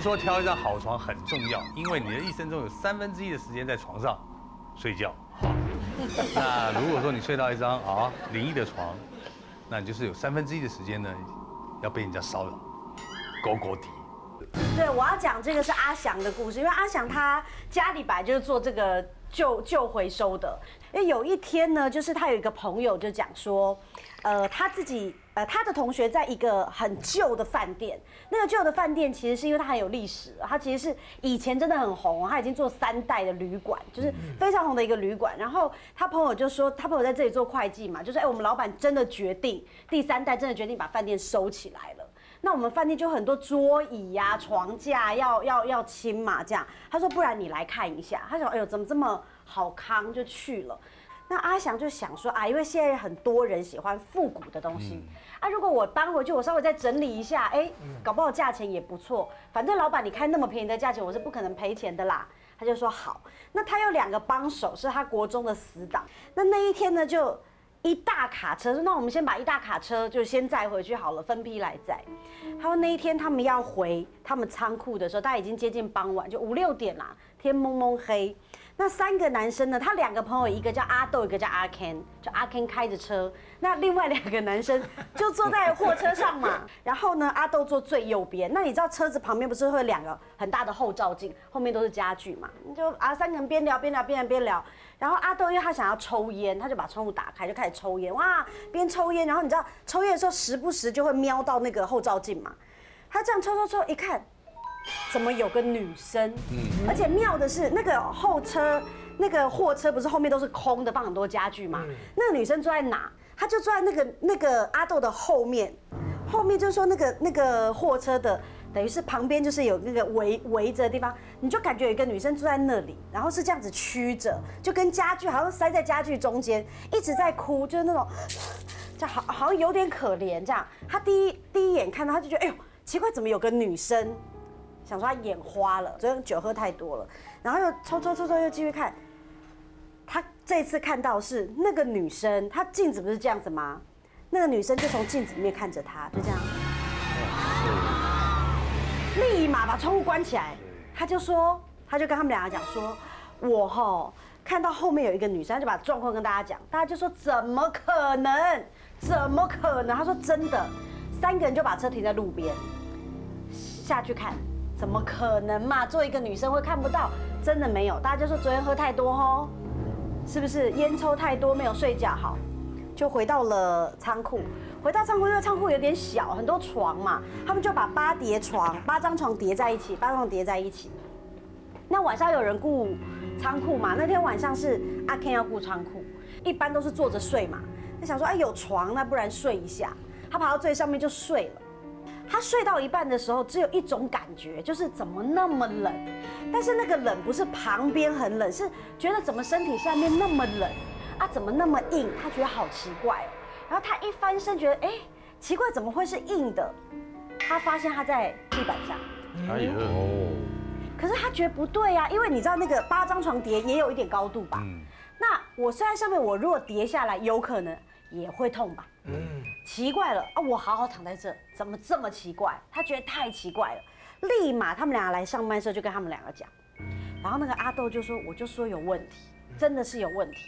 说挑一张好床很重要，因为你的一生中有三分之一的时间在床上睡觉。那如果说你睡到一张啊灵异的床，那你就是有三分之一的时间呢要被人家骚扰，勾勾底。对，我要讲这个是阿翔的故事，因为阿翔他家里本来就是做这个旧旧回收的。因为有一天呢，就是他有一个朋友就讲说，呃，他自己呃他的同学在一个很旧的饭店，那个旧的饭店其实是因为它很有历史，它其实是以前真的很红，它已经做三代的旅馆，就是非常红的一个旅馆。然后他朋友就说，他朋友在这里做会计嘛，就是，哎，我们老板真的决定第三代真的决定把饭店收起来了。那我们饭店就很多桌椅呀、床架要要要清嘛，这样。他说不然你来看一下。他说哎呦怎么这么好康就去了。那阿翔就想说啊，因为现在很多人喜欢复古的东西啊，如果我搬回去，我稍微再整理一下，哎，搞不好价钱也不错。反正老板你开那么便宜的价钱，我是不可能赔钱的啦。他就说好。那他有两个帮手是他国中的死党。那那一天呢就。一大卡车，那我们先把一大卡车就先载回去好了，分批来载。他说那一天他们要回他们仓库的时候，大概已经接近傍晚，就五六点啦，天蒙蒙黑。那三个男生呢？他两个朋友，一个叫阿豆，一个叫阿 Ken，就阿 Ken 开着车，那另外两个男生就坐在货车上嘛。然后呢，阿豆坐最右边。那你知道车子旁边不是会有两个很大的后照镜，后面都是家具嘛？就啊，三个人边聊边聊边聊边聊。然后阿豆因为他想要抽烟，他就把窗户打开，就开始抽烟。哇，边抽烟，然后你知道抽烟的时候时不时就会瞄到那个后照镜嘛？他这样抽抽抽，一看。怎么有个女生？嗯，而且妙的是，那个后车那个货车不是后面都是空的，放很多家具嘛？那个女生坐在哪？她就坐在那个那个阿豆的后面，后面就是说那个那个货车的，等于是旁边就是有那个围围着的地方，你就感觉有一个女生坐在那里，然后是这样子曲着，就跟家具好像塞在家具中间，一直在哭，就是那种，就好好像有点可怜这样。他第一第一眼看到他就觉得，哎呦，奇怪，怎么有个女生？想说他眼花了，昨天酒喝太多了，然后又抽抽抽抽又继续看。他这次看到是那个女生，他镜子不是这样子吗？那个女生就从镜子里面看着他，就这样，立马把窗户关起来。他就说，他就跟他们两个讲说，我哈看到后面有一个女生，就把状况跟大家讲，大家就说怎么可能？怎么可能？他说真的，三个人就把车停在路边，下去看。怎么可能嘛？做一个女生会看不到？真的没有，大家就说昨天喝太多吼，是不是烟抽太多没有睡觉好？就回到了仓库，回到仓库，因为仓库有点小，很多床嘛，他们就把八叠床、八张床叠在一起，八张叠在一起。那晚上有人雇仓库嘛？那天晚上是阿 Ken 要雇仓库，一般都是坐着睡嘛。他想说，哎，有床，那不然睡一下。他爬到最上面就睡了。他睡到一半的时候，只有一种感觉，就是怎么那么冷。但是那个冷不是旁边很冷，是觉得怎么身体下面那么冷啊？怎么那么硬？他觉得好奇怪。然后他一翻身，觉得哎，奇怪，怎么会是硬的？他发现他在地板上。哎呦！可是他觉得不对啊，因为你知道那个八张床叠也有一点高度吧？嗯。那我睡在上面，我如果跌下来，有可能也会痛吧？嗯。奇怪了啊！我好好躺在这，怎么这么奇怪？他觉得太奇怪了，立马他们俩来上班的时候就跟他们两个讲，然后那个阿豆就说：“我就说有问题，真的是有问题。”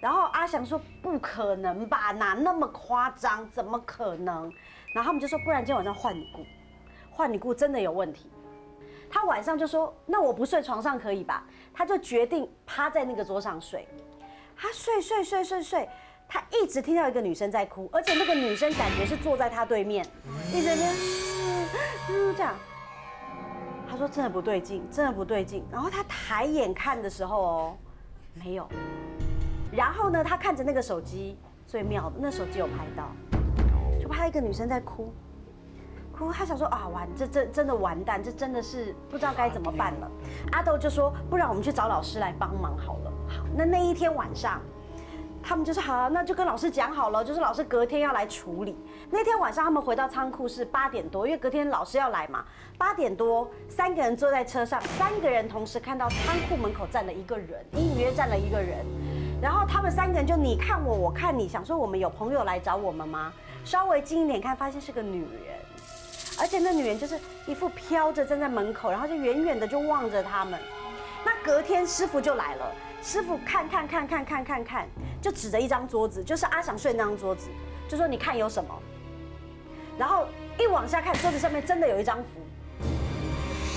然后阿翔说：“不可能吧？哪那么夸张？怎么可能？”然后他们就说：“不然今天晚上换你雇，换你雇真的有问题。”他晚上就说：“那我不睡床上可以吧？”他就决定趴在那个桌上睡，他睡睡睡睡睡。他一直听到一个女生在哭，而且那个女生感觉是坐在他对面，一直在这样。他说真的不对劲，真的不对劲。然后他抬眼看的时候哦，没有。然后呢，他看着那个手机，最妙的那手机有拍到，就拍一个女生在哭，哭。他想说啊，完，这这真的完蛋，这真的是不知道该怎么办了。阿豆就说，不然我们去找老师来帮忙好了。好，那那一天晚上。他们就说好，那就跟老师讲好了，就是老师隔天要来处理。那天晚上他们回到仓库是八点多，因为隔天老师要来嘛。八点多，三个人坐在车上，三个人同时看到仓库门口站了一个人，隐隐约站了一个人。然后他们三个人就你看我，我看你，想说我们有朋友来找我们吗？稍微近一点看，发现是个女人。而且那女人就是一副飘着站在门口，然后就远远的就望着他们。那隔天师傅就来了，师傅看看看看看看看，就指着一张桌子，就是阿翔睡那张桌子，就说你看有什么。然后一往下看，桌子上面真的有一张符。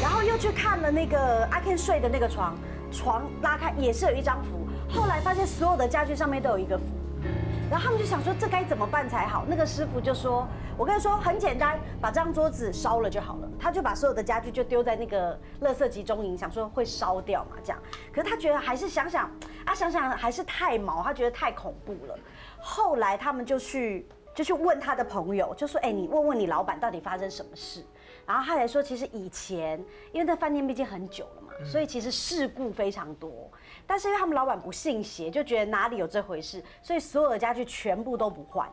然后又去看了那个阿 Ken 睡的那个床，床拉开也是有一张符。后来发现所有的家具上面都有一个符。然后他们就想说这该怎么办才好？那个师傅就说：“我跟你说很简单，把这张桌子烧了就好了。”他就把所有的家具就丢在那个垃圾集中营，想说会烧掉嘛这样。可是他觉得还是想想啊，想想还是太毛，他觉得太恐怖了。后来他们就去就去问他的朋友，就说：“哎，你问问你老板到底发生什么事？”然后他才说，其实以前因为那饭店毕竟很久，所以其实事故非常多。但是因为他们老板不信邪，就觉得哪里有这回事，所以所有的家具全部都不换，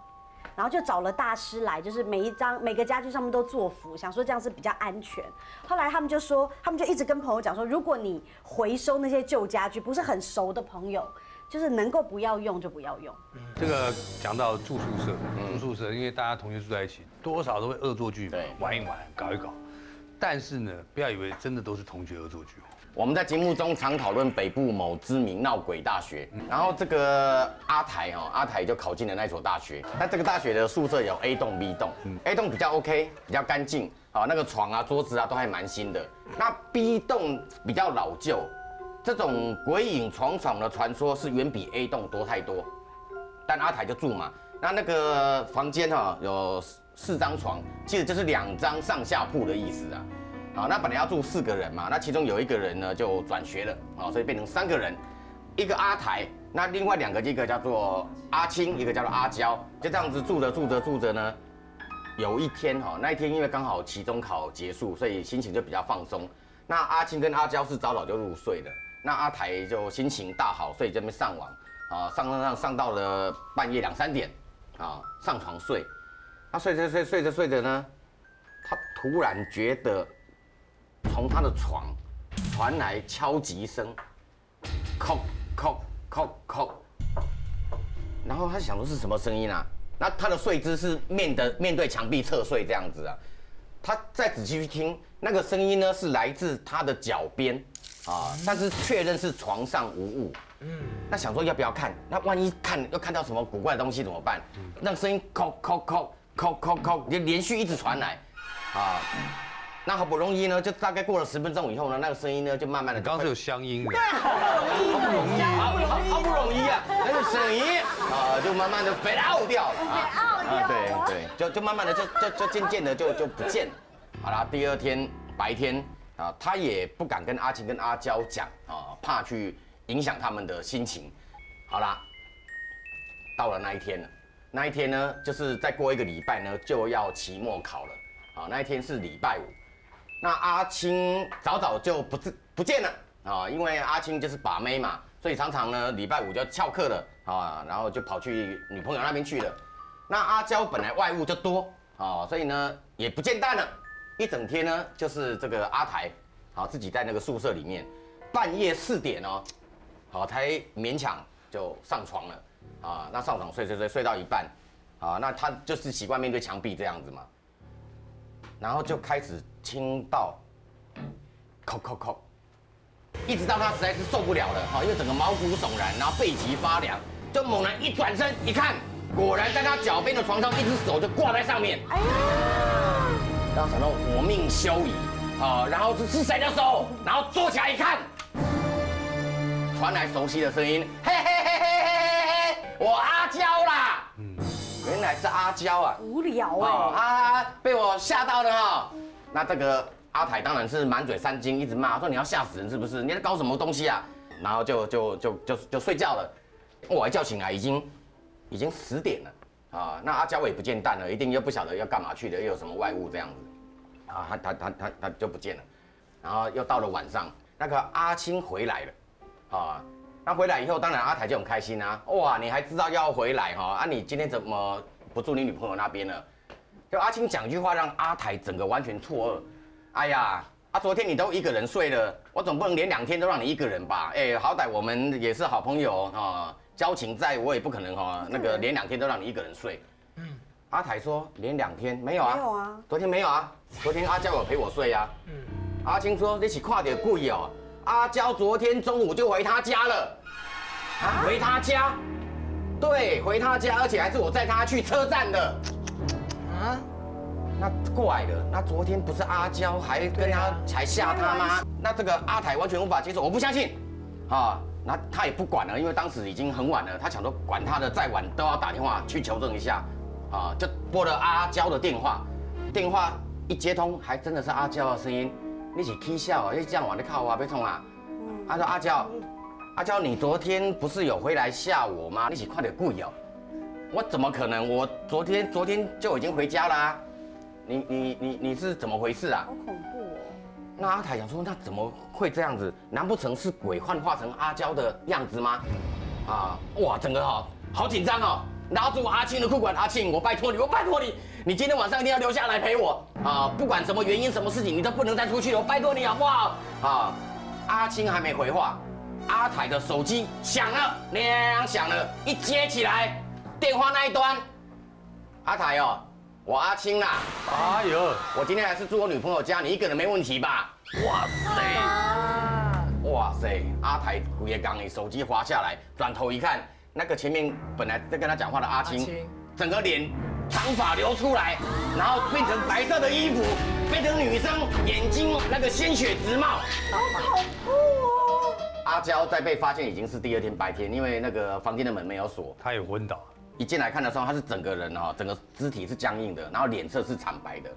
然后就找了大师来，就是每一张每个家具上面都做符，想说这样是比较安全。后来他们就说，他们就一直跟朋友讲说，如果你回收那些旧家具，不是很熟的朋友，就是能够不要用就不要用。这个讲到住宿舍，住宿舍因为大家同学住在一起，多少都会恶作剧，对玩一玩，搞一搞。但是呢，不要以为真的都是同学恶作剧哦。我们在节目中常讨论北部某知名闹鬼大学，然后这个阿台哈，阿台就考进了那所大学。那这个大学的宿舍有 A 栋、B 栋，A 栋比较 OK，比较干净，啊，那个床啊、桌子啊都还蛮新的。那 B 栋比较老旧，这种鬼影床床的传说是远比 A 栋多太多。但阿台就住嘛，那那个房间哈有四张床，其实就是两张上下铺的意思啊。啊，那本来要住四个人嘛，那其中有一个人呢就转学了，啊，所以变成三个人，一个阿台，那另外两个一个叫做阿青，一个叫做阿娇，就这样子住着住着住着呢，有一天哈，那一天因为刚好期中考结束，所以心情就比较放松。那阿青跟阿娇是早早就入睡的，那阿台就心情大好，所以这边上网，啊，上上上上到了半夜两三点，啊，上床睡，他睡着睡睡着睡着呢，他突然觉得。从他的床传来敲击声，叩叩叩叩，然后他想说是什么声音啊？那他的睡姿是面的面对墙壁侧睡这样子啊。他再仔细去听，那个声音呢是来自他的脚边啊，但是确认是床上无物。嗯，那想说要不要看？那万一看又看到什么古怪的东西怎么办？那个声音叩叩叩叩叩叩，就连续一直传来，啊。那好不容易呢，就大概过了十分钟以后呢，那个声音呢就慢慢的。刚刚是有乡音的。对，好不容易，好不容易，好好不容易啊，那个声音啊，就慢慢的 fade out 掉了啊，对对，就就慢慢的就就就渐渐的就就不见了。好啦，第二天白天啊，他也不敢跟阿晴跟阿娇讲啊，怕去影响他们的心情。好啦，到了那一天了，那一天呢，就是再过一个礼拜呢，就要期末考了。啊，那一天是礼拜五。那阿青早早就不不不见了啊，因为阿青就是把妹嘛，所以常常呢礼拜五就翘课了啊，然后就跑去女朋友那边去了。那阿娇本来外务就多啊，所以呢也不见蛋了，一整天呢就是这个阿台，好自己在那个宿舍里面，半夜四点哦，好才勉强就上床了啊，那上床睡睡睡睡到一半，啊，那他就是习惯面对墙壁这样子嘛，然后就开始。听到，叩叩叩，一直到他实在是受不了了哈，因为整个毛骨悚然，然后背脊发凉，就猛然一转身一看，果然在他脚边的床上，一只手就挂在上面。哎呀！然后想到我命休矣啊，然后是是谁的手？然后坐起来一看，传来熟悉的声音，嘿嘿嘿嘿嘿嘿嘿，我阿娇啦。嗯，原来是阿娇啊。无聊哎。啊，被我吓到了哈。那这个阿台当然是满嘴三金，一直骂说你要吓死人是不是？你在搞什么东西啊？然后就就就就就睡觉了。我一觉醒来已经已经十点了啊。那阿娇也不见蛋了，一定又不晓得要干嘛去的，又有什么外物这样子啊？他他他他他就不见了。然后又到了晚上，那个阿青回来了啊。那回来以后，当然阿台就很开心啊。哇，你还知道要回来哈？啊，你今天怎么不住你女朋友那边了？就阿青讲一句话，让阿台整个完全错愕。哎呀，啊，昨天你都一个人睡了，我总不能连两天都让你一个人吧？哎，好歹我们也是好朋友啊，交情在，我也不可能哈，那个连两天都让你一个人睡。嗯，阿台说连两天没有啊，没有啊，昨天没有啊，昨天阿娇有陪我睡呀、嗯，阿青说你起跨点故意哦，阿娇昨天中午就回他家了，啊，回他家，对，回他家，而且还是我载他去车站的，啊，那怪了，那昨天不是阿娇还跟他才吓他吗？那这个阿台完全无法接受，我不相信，啊，那他也不管了，因为当时已经很晚了，他想说管他的，再晚都要打电话去求证一下，啊，就拨了阿娇的电话，电话一接通，还真的是阿娇的声音，你起 K 笑啊，你这样玩的靠啊，别冲啊，他说阿娇，阿娇你昨天不是有回来吓我吗？你起快点跪哦。我怎么可能？我昨天昨天就已经回家啦、你你你你是怎么回事啊好？恐怖哦。那阿凯想说，那怎么会这样子？难不成是鬼幻化成阿娇的样子吗？啊，哇，整个哈好紧张哦！拉住阿庆的裤管，阿庆，我拜托你，我拜托你，你今天晚上一定要留下来陪我啊！不管什么原因、什么事情，你都不能再出去了，我拜托你好不好？啊，阿青还没回话，阿台的手机响了，亮响了，一接起来，电话那一端，阿台哦，我阿青啦。哎呦，我今天还是住我女朋友家，你一个人没问题吧？哇塞，哇塞！阿台古也刚，你手机滑下来，转头一看，那个前面本来在跟他讲话的阿青，整个脸长发流出来，然后变成白色的衣服，变成女生，眼睛那个鲜血直冒。好恐怖哦！阿娇在被发现已经是第二天白天，因为那个房间的门没有锁，他有昏倒，一进来看的时候，他是整个人哦，整个肢体是僵硬的，然后脸色是惨白的。